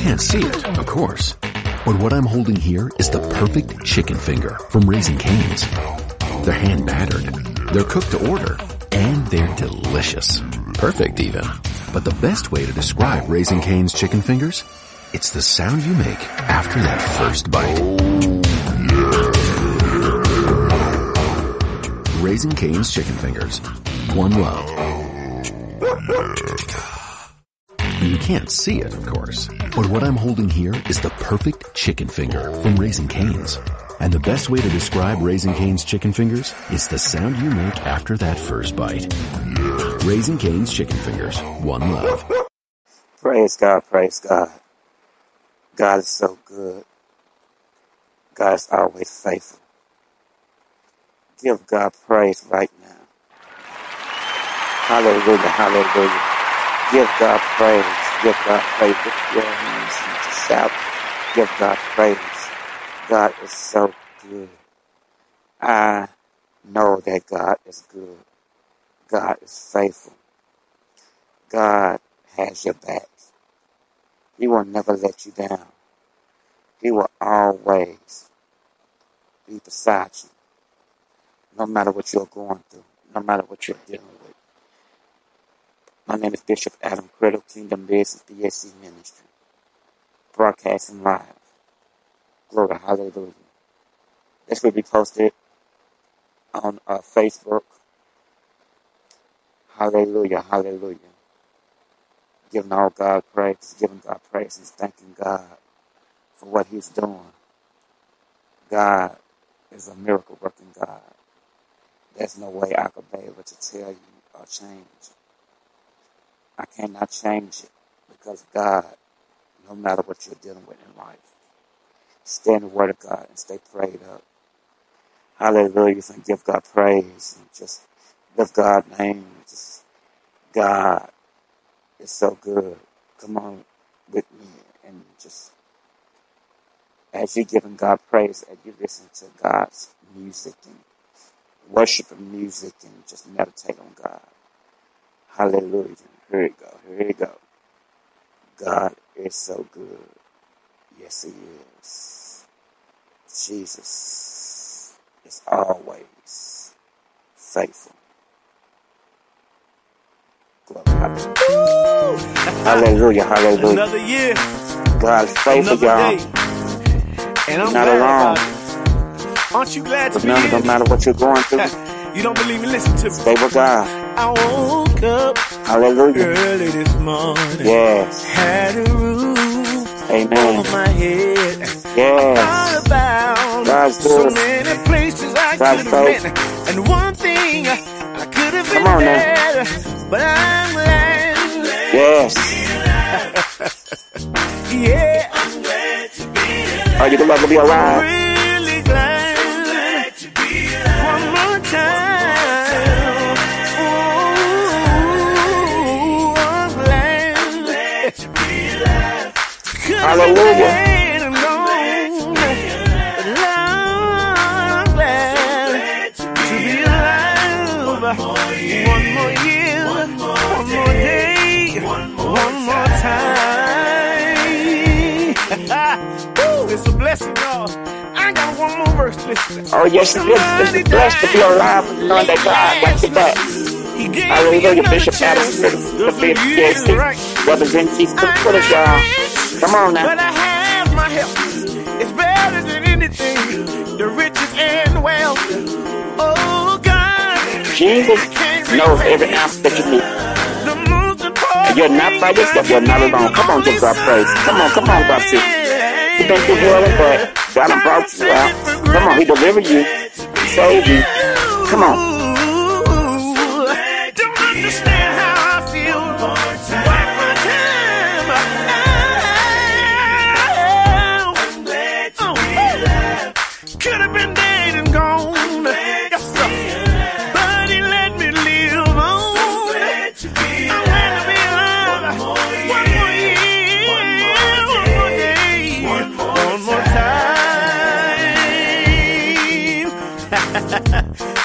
can't see it, of course. But what I'm holding here is the perfect chicken finger from Raising Cane's. They're hand battered, they're cooked to order, and they're delicious. Perfect even. But the best way to describe Raising Cane's chicken fingers? It's the sound you make after that first bite. Raising Cane's chicken fingers. One love. You can't see it, of course. But what I'm holding here is the perfect chicken finger from Raising Cane's. And the best way to describe Raising Cane's chicken fingers is the sound you make after that first bite. Raising Cane's chicken fingers. One love. Praise God, praise God. God is so good. God is always faithful. Give God praise right now. Hallelujah, hallelujah. Give God praise. Give God praise. Lift your hands and shout. Give God praise. God is so good. I know that God is good. God is faithful. God has your back. He will never let you down. He will always be beside you, no matter what you're going through, no matter what you're dealing with. My name is Bishop Adam Criddle, Kingdom Business BAC Ministry, broadcasting live. Glory, hallelujah. This will be posted on uh, Facebook. Hallelujah, hallelujah. Giving all God praise, giving God praise, thanking God for what He's doing. God is a miracle working God. There's no way I could be able to tell you or change. I cannot change it because God, no matter what you're dealing with in life, stay in the Word of God and stay prayed up. Hallelujah. And give God praise and just lift God's name. Just God is so good. Come on with me and just as you're giving God praise, as you listen to God's music and worship and music and just meditate on God. Hallelujah. Here we go. Here we go. God is so good. Yes, He is. Jesus is always faithful. Glory. Hallelujah. Hallelujah. Another year, God is faithful, y'all. And I'm Not glad alone. Aren't you glad to be none, no here? matter what you're going through, you don't believe me? Listen to me. with God. I woke up Hallelujah. early this morning. Yes. Had a roof Amen. over my head. Yes. All about God's so good. many places I God's could have been. And one thing I could have been Come on now. But I'm glad. Yes. Yeah. Are you glad to be alive? Woo, it's a blessing, y'all. I got one more verse. Oh, yes, it is. It's blessed to be alive and that God got your back. Hallelujah. Bishop Adam Criddle, the BAC, right. represents these y'all. Come on But. I have my health. It's better than anything. The riches and wealth. Oh God. Jesus knows every ounce that you need. The most important And you're not by yourself. You're not alone. Come on, give God praise. Come on, come on, God. See. You've been through hell, but God brought you out. Come on, He delivered you. He saved you. Come on.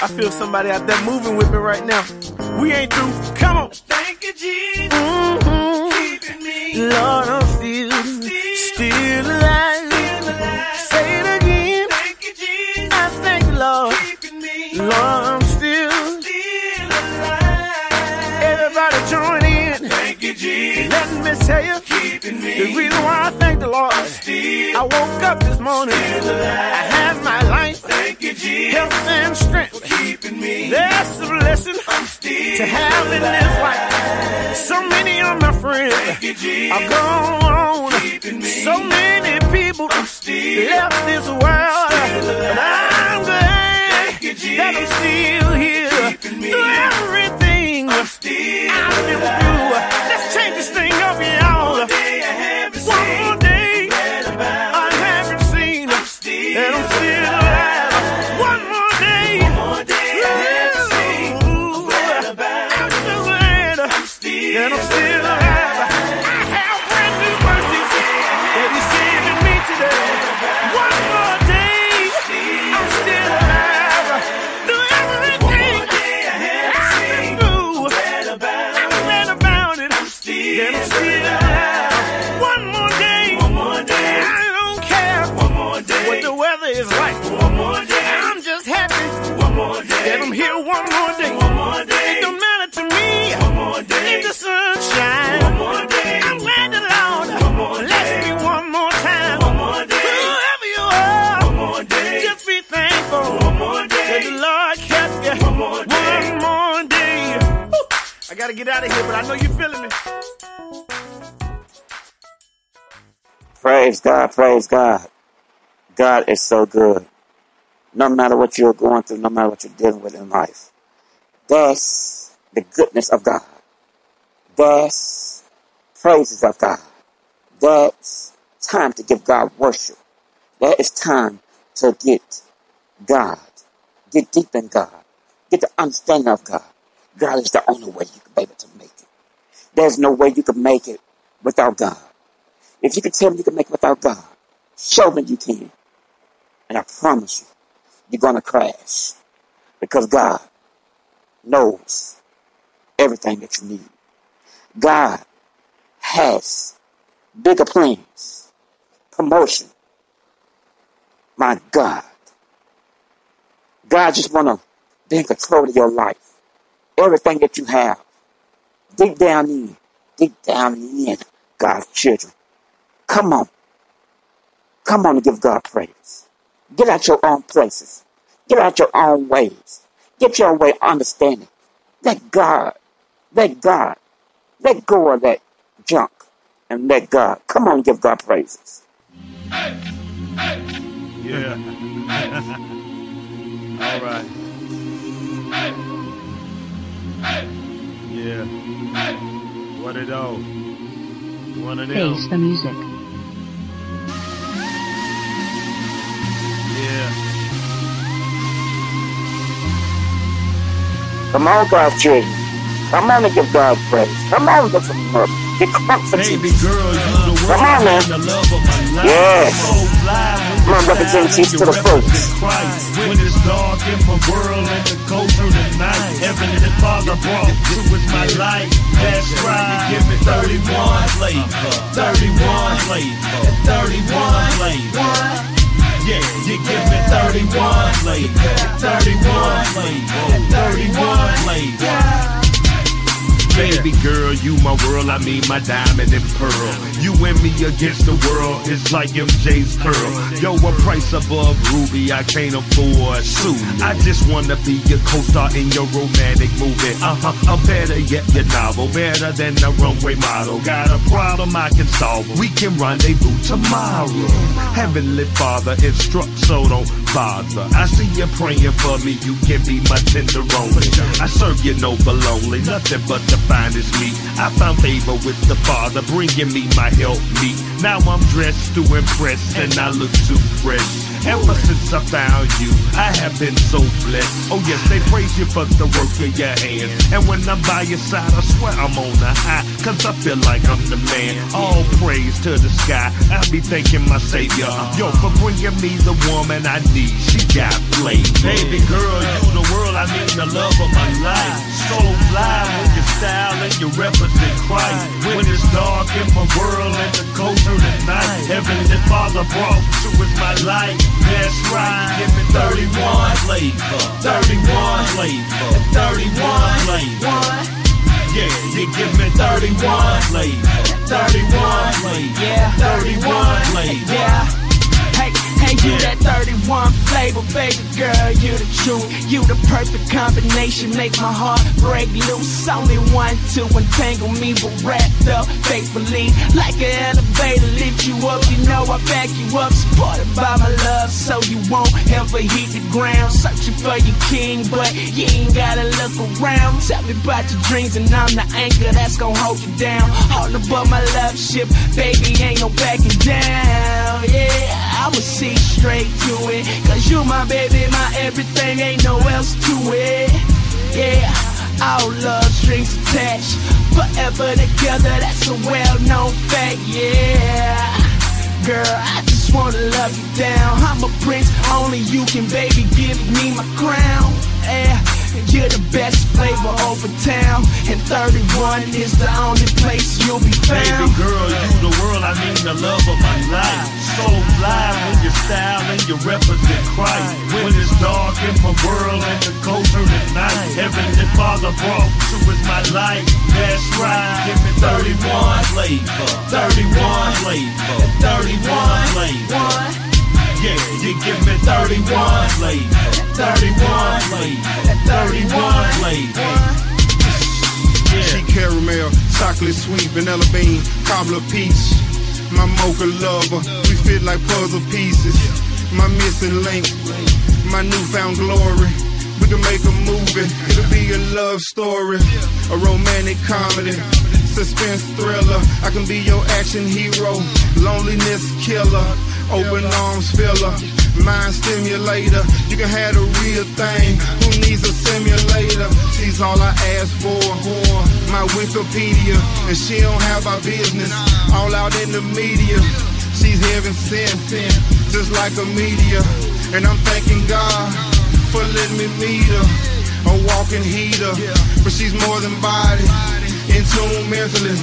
I feel somebody out there moving with me right now. We ain't through. Come on. Thank you, Jesus. Mm-hmm. Keeping me. Lord, I'm still, still, still alive. Still alive. Say it again. Thank you, Jesus. I thank the Lord. Keeping me. Lord, I'm still, still alive. Everybody join in. Thank you, Jesus. Let me tell you. Keeping me. The reason why I thank the Lord. I'm still, I woke up this morning. Still alive. I have my life. Thank you, Jesus. Health and strength. That's a blessing to have in this life. So many of my friends are gone. So many people left this world. But I'm glad that I'm still here. Through everything I've been through. Praise God, praise God. God is so good. No matter what you're going through, no matter what you're dealing with in life. That's the goodness of God. That's praises of God. That's time to give God worship. That is time to get God. Get deep in God. Get the understanding of God. God is the only way you can be able to make it. There's no way you can make it without God. If you can tell me you can make it without God, show me you can. And I promise you, you're going to crash. Because God knows everything that you need. God has bigger plans, promotion. My God. God just want to be in control of your life. Everything that you have. Dig down in. Dig down in, God's children. Come on. Come on and give God praise. Get out your own places. Get out your own ways. Get your own way of understanding. Let God, let God, let go of that junk and let God. Come on and give God praises. Hey, hey. Yeah. All right. Hey. Hey. Yeah. Hey. What it all? One of them. Face the music. Yeah. Come on, God's children. Come on and give God praise. Come on and get some love. Get comforted. Baby girl, you the Come on, man. the my life. Yes. So fly when Come on, you represent smile Jesus to the you fullest. represent Christ. When it's dark in my world and the cold through the night, Heavenly Father brought you is my light. That's right. Give me 31 flavor, 31 flavor, 31 flavor. Yeah, you give me 31 flavor, 31 flavor, 31 flavor. Baby girl, you my world, I mean my diamond and pearl. You and me against the world, it's like MJ's curl. Yo, a price above Ruby, I can't afford Sue. I just wanna be your co-star in your romantic movie. Uh-huh, I'm better yet your novel, better than a runway model. Got a problem I can solve, we can rendezvous tomorrow. Heavenly Father, instruct so don't bother. I see you praying for me, you can be my tenderoni. I serve you no lonely, nothing but the finest me. I found favor with the Father, bringing me my help me. Now I'm dressed to impress, and I look too fresh. Ever since I found you, I have been so blessed. Oh yes, they praise you for the work of your hands. And when I'm by your side, I swear I'm on a high, cause I feel like I'm the man. All praise to the sky. I be thanking my savior, yo, for bringing me the woman I need. She got flavor. Baby girl, you the world, I need, the love of my life. So fly with your style and you represent Christ. When it's dark in my world and the cold through the night, Heavenly Father brought you with my light. That's right, give me 31 flavor, 31 flavor, 31 flavor. Yeah, you give me 31 flavor. 31 flavor. Yeah, 31 flavor. Yeah. You that 31 flavor, baby girl, you the truth. You the perfect combination, make my heart break loose. Only one to entangle me, but wrapped up faithfully. Like an elevator, lift you up, you know I back you up. Supported by my love, so won't hit the ground. Searching for your king, but you ain't gotta look around. Tell me about your dreams, and I'm the anchor that's gonna hold you down. All above my love ship, baby, ain't no backing down. Yeah. I'ma see straight to it. Cause you my baby, my everything, ain't no else to it. Yeah, all love strings attached. Forever together, that's a well known fact, yeah. Girl, I just wanna love you down. I'm a prince, only you can, baby, give me my crown. Yeah. You're the best flavor over town, and 31 is the only place you'll be found. Baby girl, you the world, I mean the love of my life. So fly when your style and your represent Christ. When it's dark in my world and the culture at night, Heavenly Father brought to is my life. That's right, give me 31 flavor, 31 flavor, 31 flavor. Yeah, you give me 31 flavor, 31 flavor, 31 flavor. She caramel, chocolate sweet, vanilla bean, cobbler peach. My mocha lover, we fit like puzzle pieces. My missing link, my newfound glory. We can make a movie, it'll be a love story, a romantic comedy, suspense thriller. I can be your action hero, loneliness killer, open arms filler, mind stimulator. You can have the real thing. Who needs a simulator? She's all I ask for. My Wikipedia, and she don't have my business. All out in the media. She's heaven sent, just like a media. And I'm thanking God for letting me meet her. A walking heater, but she's more than body. In tune mentally,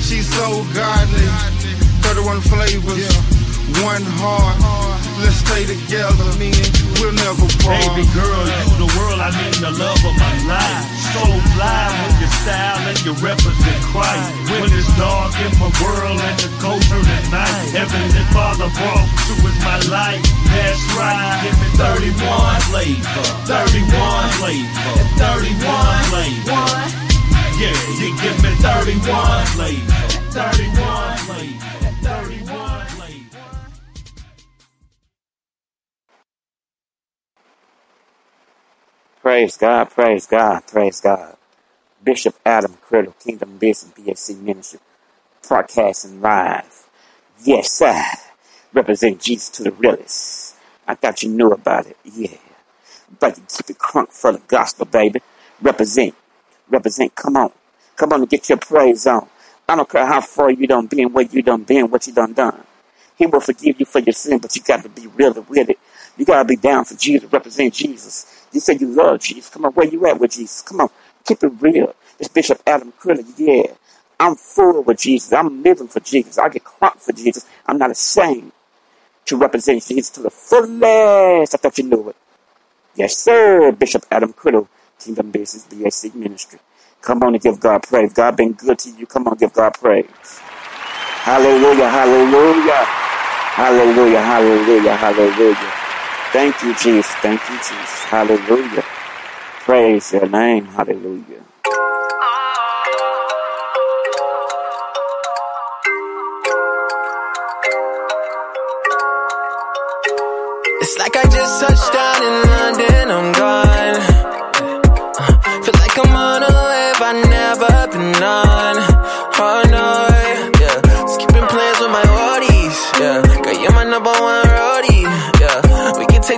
she's so godly. 31 flavors, one heart. Let's stay together, me and you will never part. Baby girl, you the world, I mean the love of my life. So fly with your style and you represent Christ. When it's dark in my world and the culture at night, Heavenly Father brought to is my life. That's right, give me 31 flavor, 31 flavor, 31 flavor. Yeah, you give me 31 flavor, 31 flavor, Praise God, praise God, praise God. Bishop Adam Criddle, Kingdom Business BAC Ministry, broadcasting live. Yes, sir. Represent Jesus to the realest. I thought you knew about it. Yeah. But keep it crunk for the gospel, baby. Represent. Represent. Come on. Come on and get your praise on. I don't care how far you done been, where you done been, what you done done. He will forgive you for your sin, but you got to be real with it. You got to be down for Jesus, represent Jesus. You say you love Jesus. Come on, where you at with Jesus? Come on, keep it real. This Bishop Adam Criddle, yeah. I'm full with Jesus. I'm living for Jesus. I get crunk for Jesus. I'm not ashamed to represent Jesus to the fullest. I thought you knew it. Yes, sir, Bishop Adam Criddle, Kingdom Business BAC Ministry. Come on and give God praise. God been good to you. Come on, give God praise. Hallelujah, hallelujah. Hallelujah, hallelujah, hallelujah. Thank you, Jesus. Thank you, Jesus. Hallelujah. Praise your name. Hallelujah. It's like I just touched down in London, I'm gone. Uh, feel like I'm on a wave I never been on.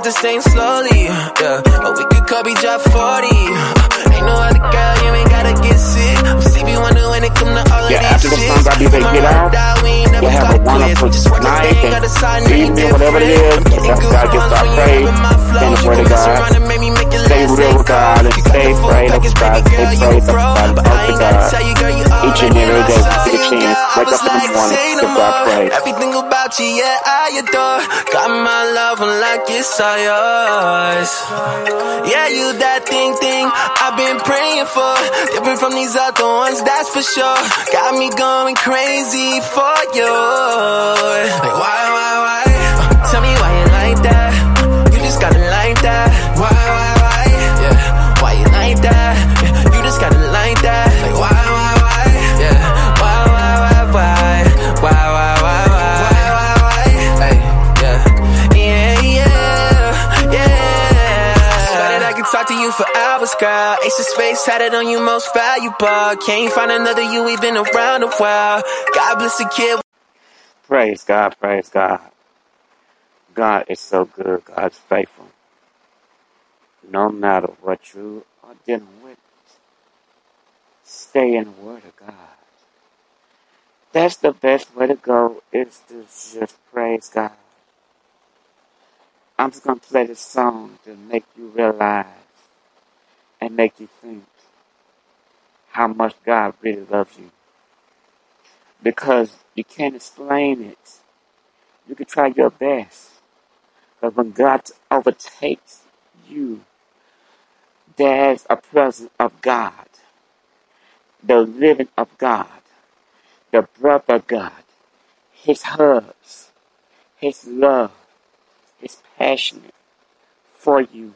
This thing slowly, yeah. Or we could call drop 40. Uh, ain't no other girl, you ain't gotta get sick. I'm Stevie Wonder when it come to all of Yeah, these after this shits. song, I'll be ready to I'ma get ride off. we ain't never You have a wonderful night and and evening, whatever it is. I'm getting Just gotta give goosebumps God when you praise. hear my flow. Stand the word of God. around and make me make it Stay real with God and stay the full prayed up package, God. Stay girl, you prayed a up pro. God. Talk I to God. tell you, girl, you Each and every day. Get a you, chance. Wake up in the morning. Give God praise. Everything about you, yeah, I adore. Got my love like it's all yours. Yeah, you that thing thing I've been praying for. Different from these other ones, that's for sure. Got me going crazy for you. Like, why, why, why? Uh, tell me why you like that. You just gotta like that. Why, why, why? Yeah, why you like that? Yeah, you just gotta like that. Like, why, why, why? Yeah, why, why, why, why? Why, why, why, why? Why, why, why? Hey, yeah, yeah, yeah, yeah. Swear that I could talk to you for hours, girl. Ace of Space had it on you most valuable. Can't find another you, we've been around a while. God bless the kid. Praise God. Praise God. God is so good. God's faithful. No matter what you are dealing with, stay in the Word of God. That's the best way to go is to just praise God. I'm just going to play this song to make you realize and make you think how much God really loves you. Because you can't explain it. You can try your best. But when God overtakes you, there's a presence of God, the living of God, the breath of God, His hugs, His love, His passion for you.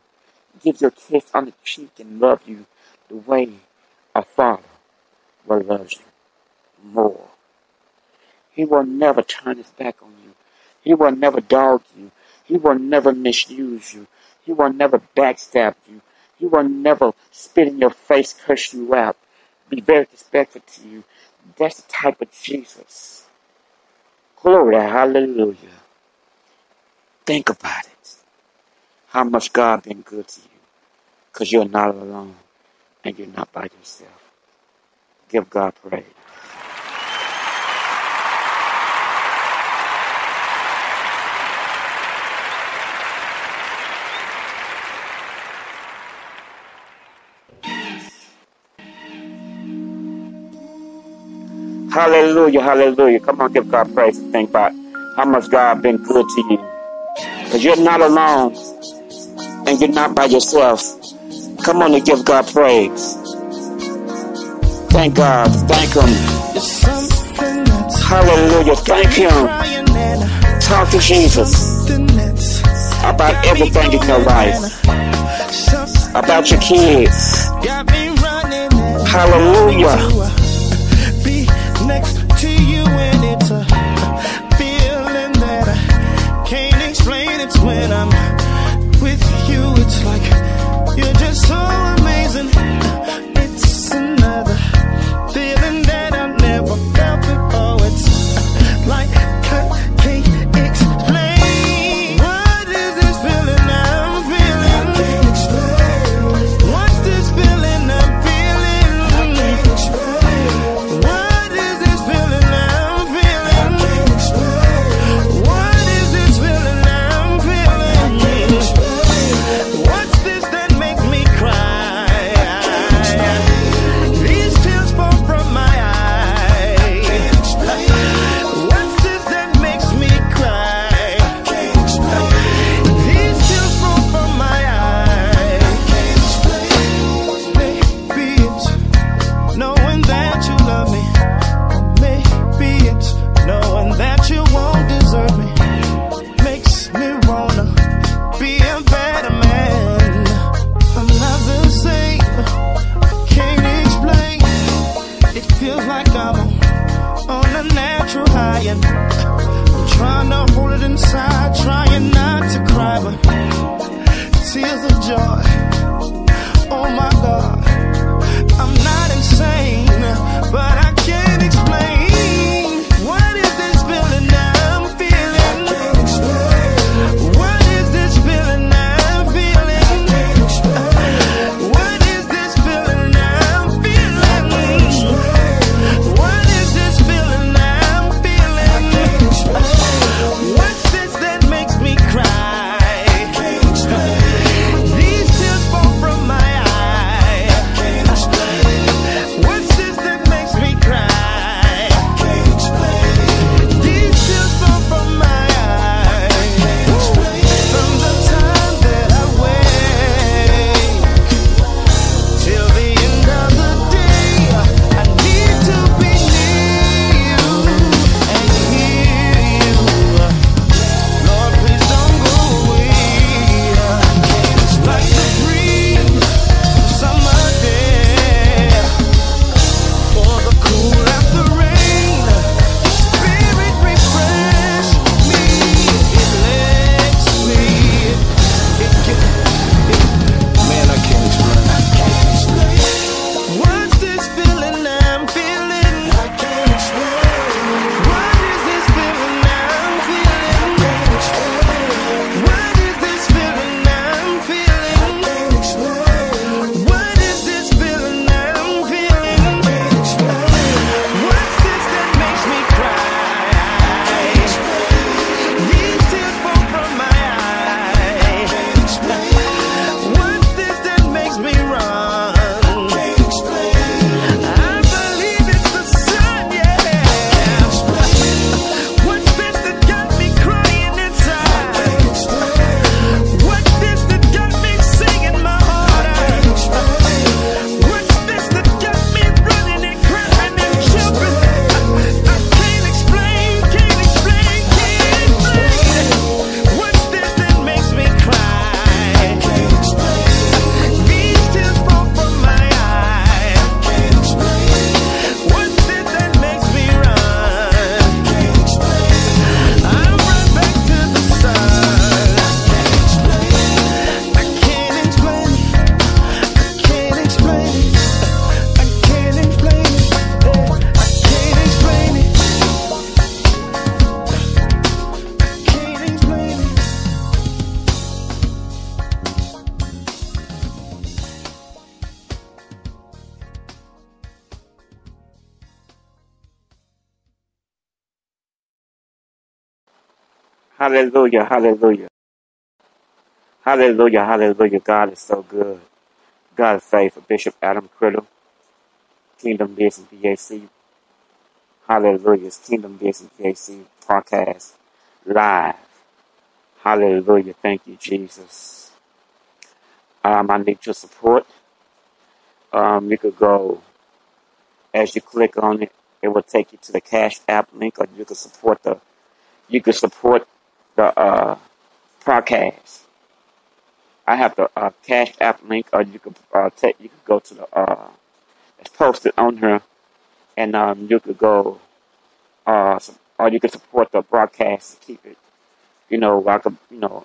Give you a kiss on the cheek and love you the way a father will love you more. He will never turn his back on you. He will never dog you. He will never misuse you. He will never backstab you. He will never spit in your face, curse you out, be very disrespectful to you. That's the type of Jesus. Glory, hallelujah. Think about it. How much God been good to you. Because you're not alone and you're not by yourself. Give God praise. Hallelujah, hallelujah. Come on, give God praise and think about how much God been good to you. Because you're not alone and you're not by yourself. Come on and give God praise. Thank God. Thank Him. Hallelujah. Thank Him. Talk to Jesus about everything in your life, about your kids. Hallelujah. I'm trying to hold it inside, trying Hallelujah, hallelujah. Hallelujah, hallelujah. God is so good. God is faithful. Bishop Adam Criddle, Kingdom Business BAC. Hallelujah. Kingdom Business BAC podcast live. Hallelujah. Thank you, Jesus. Um, I need your support. Um, you could go as you click on it, it will take you to the Cash App link, or you could support the you could support the uh, podcast. I have the uh, Cash App link, or you could uh, take you could go to the uh, it's posted on here, and um, you could go uh, or you could support the broadcast to keep it. You know, like a, you know,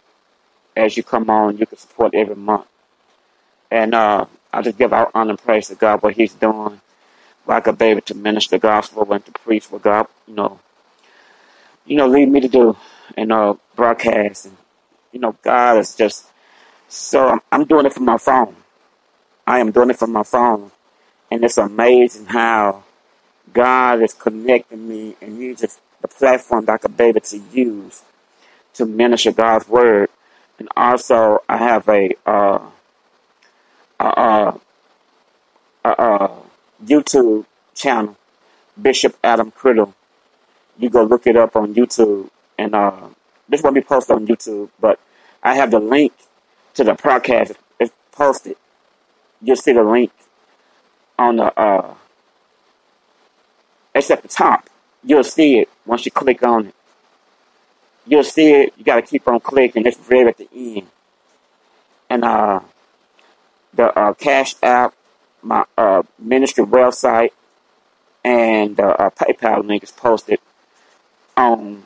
as you come on, you can support every month, and uh, I just give our honor and praise to God what He's doing, like a baby to minister the gospel and to preach what God, you know, you know, lead me to do, and uh, broadcast, and you know, God is just so I'm, doing it from my phone. I am doing it from my phone. And it's amazing how God is connecting me and uses the platform that I could be able to use to minister God's word. And also, I have a, uh, a, a, a YouTube channel, Bishop Adam Criddle. You go look it up on YouTube. And uh, this won't be posted on YouTube, but I have the link to the podcast. It's posted. You'll see the link on the uh it's at the top. You'll see it once you click on it. You'll see it. You gotta keep on clicking. It's right at the end. And uh the uh, Cash App, my uh ministry website, and the uh, PayPal link is posted on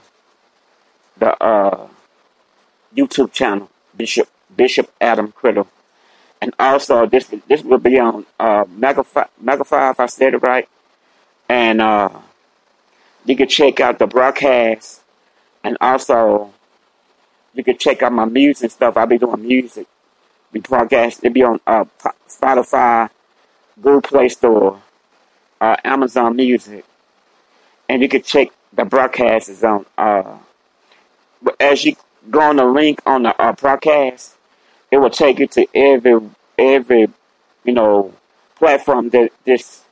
the uh YouTube channel, Bishop Bishop Adam Criddle. And also this this will be on uh Megafy Megafy if I said it right. And uh you can check out the broadcast and also you can check out my music stuff. I'll be doing music. We broadcast it'll be on uh Spotify, Google Play Store, uh Amazon Music. And you can check the broadcast is on uh as you go on the link on the uh, broadcast, it will take you to every every you know platform that this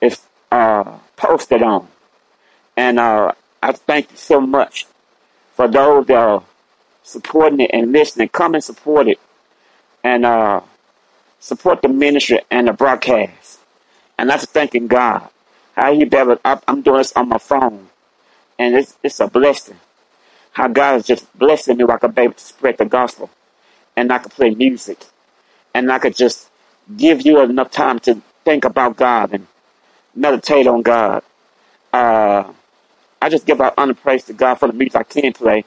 is uh, posted on. And uh, I thank you so much for those that are supporting it and listening. Come and support it, and uh, support the ministry and the broadcast. And that's thanking God. How He be able, I- I'm doing this on my phone, and it's it's a blessing. How God is just blessing me I like a baby to spread the gospel and I could play music, and I could just give you enough time to think about God and meditate on God. Uh, I just give out honor praise to God for the music I can play,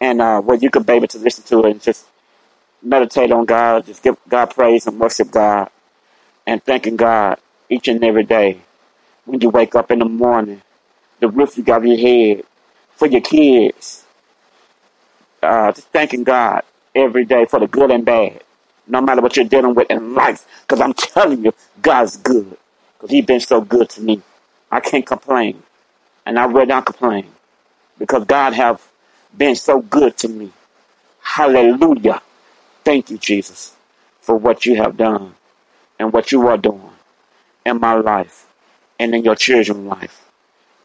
and uh, where you could be able to listen to it and just meditate on God, just give God praise and worship God, and thanking God each and every day when you wake up in the morning, the roof you got your head, for your kids, uh, thanking God every day for the good and bad, no matter what you're dealing with in life. Because I'm telling you, God's good. Because He's been so good to me. I can't complain. And I will not complain. Because God have been so good to me. Hallelujah. Thank you, Jesus, for what you have done and what you are doing in my life and in your children's life.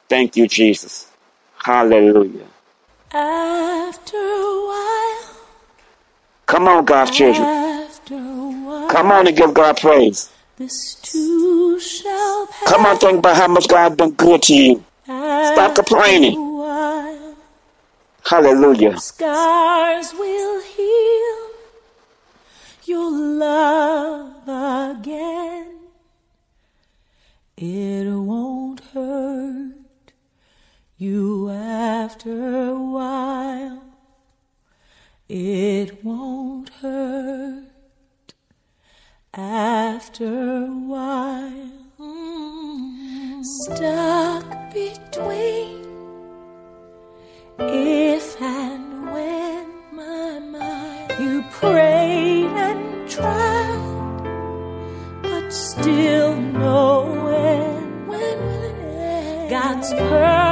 Thank you, Jesus. Hallelujah. After a while, Come on, God's children. while, Come on and give God praise. this too shall pass. Come on, think about how much God's been good to you. Stop complaining. While, Hallelujah. scars will heal your love again. It won't hurt you after a while. It won't hurt after a while. Stuck between if and when my mind you prayed and tried, but still it end? God's purpose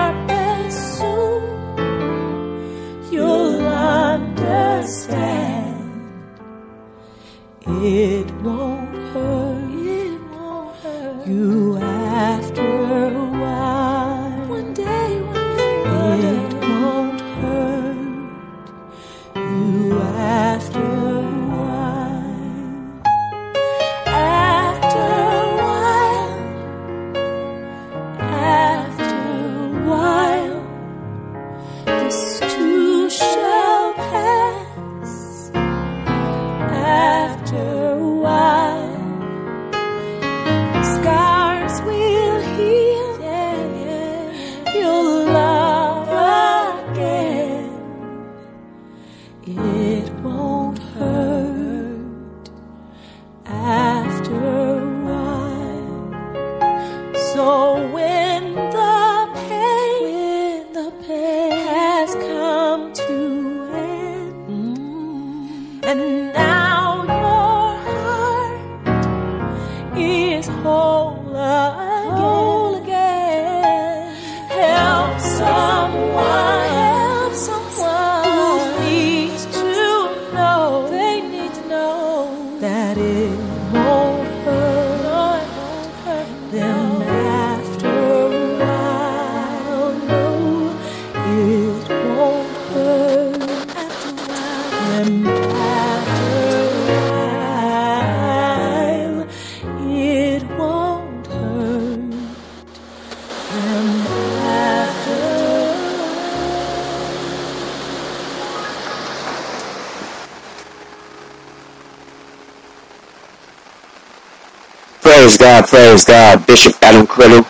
God, praise God. Bishop Adam Criddle,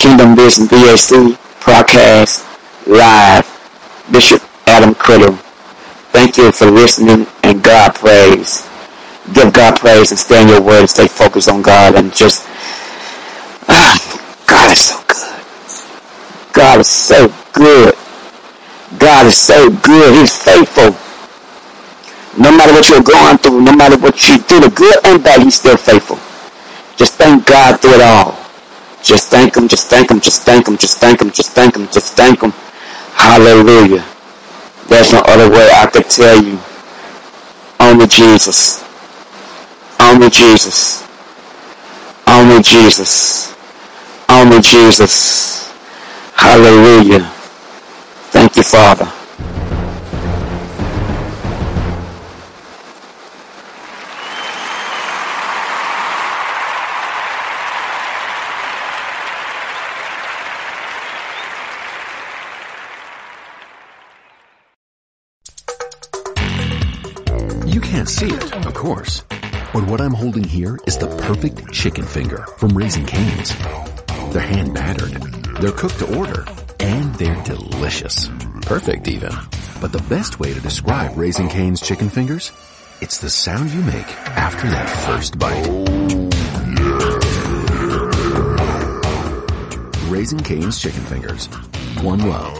Kingdom Business BAC, podcast, live. Bishop Adam Criddle. Thank you for listening and God praise. Give God praise and stay in your word and stay focused on God and just, ah, God is so good. God is so good. God is so good. He's faithful. No matter what you're going through, no matter what you do, the good and bad, He's still faithful. Just thank God through it all. Just thank Him, just thank Him, just thank Him, just thank Him, just thank Him, just thank Him. Hallelujah. There's no other way I could tell you. Only Jesus. Only Jesus. Only Jesus. Only Jesus. Hallelujah. Thank you, Father. Here is the perfect chicken finger from Raising Cane's. They're hand battered, they're cooked to order, and they're delicious. Perfect even. But the best way to describe Raising Cane's chicken fingers? It's the sound you make after that first bite. Raising Cane's chicken fingers. One love.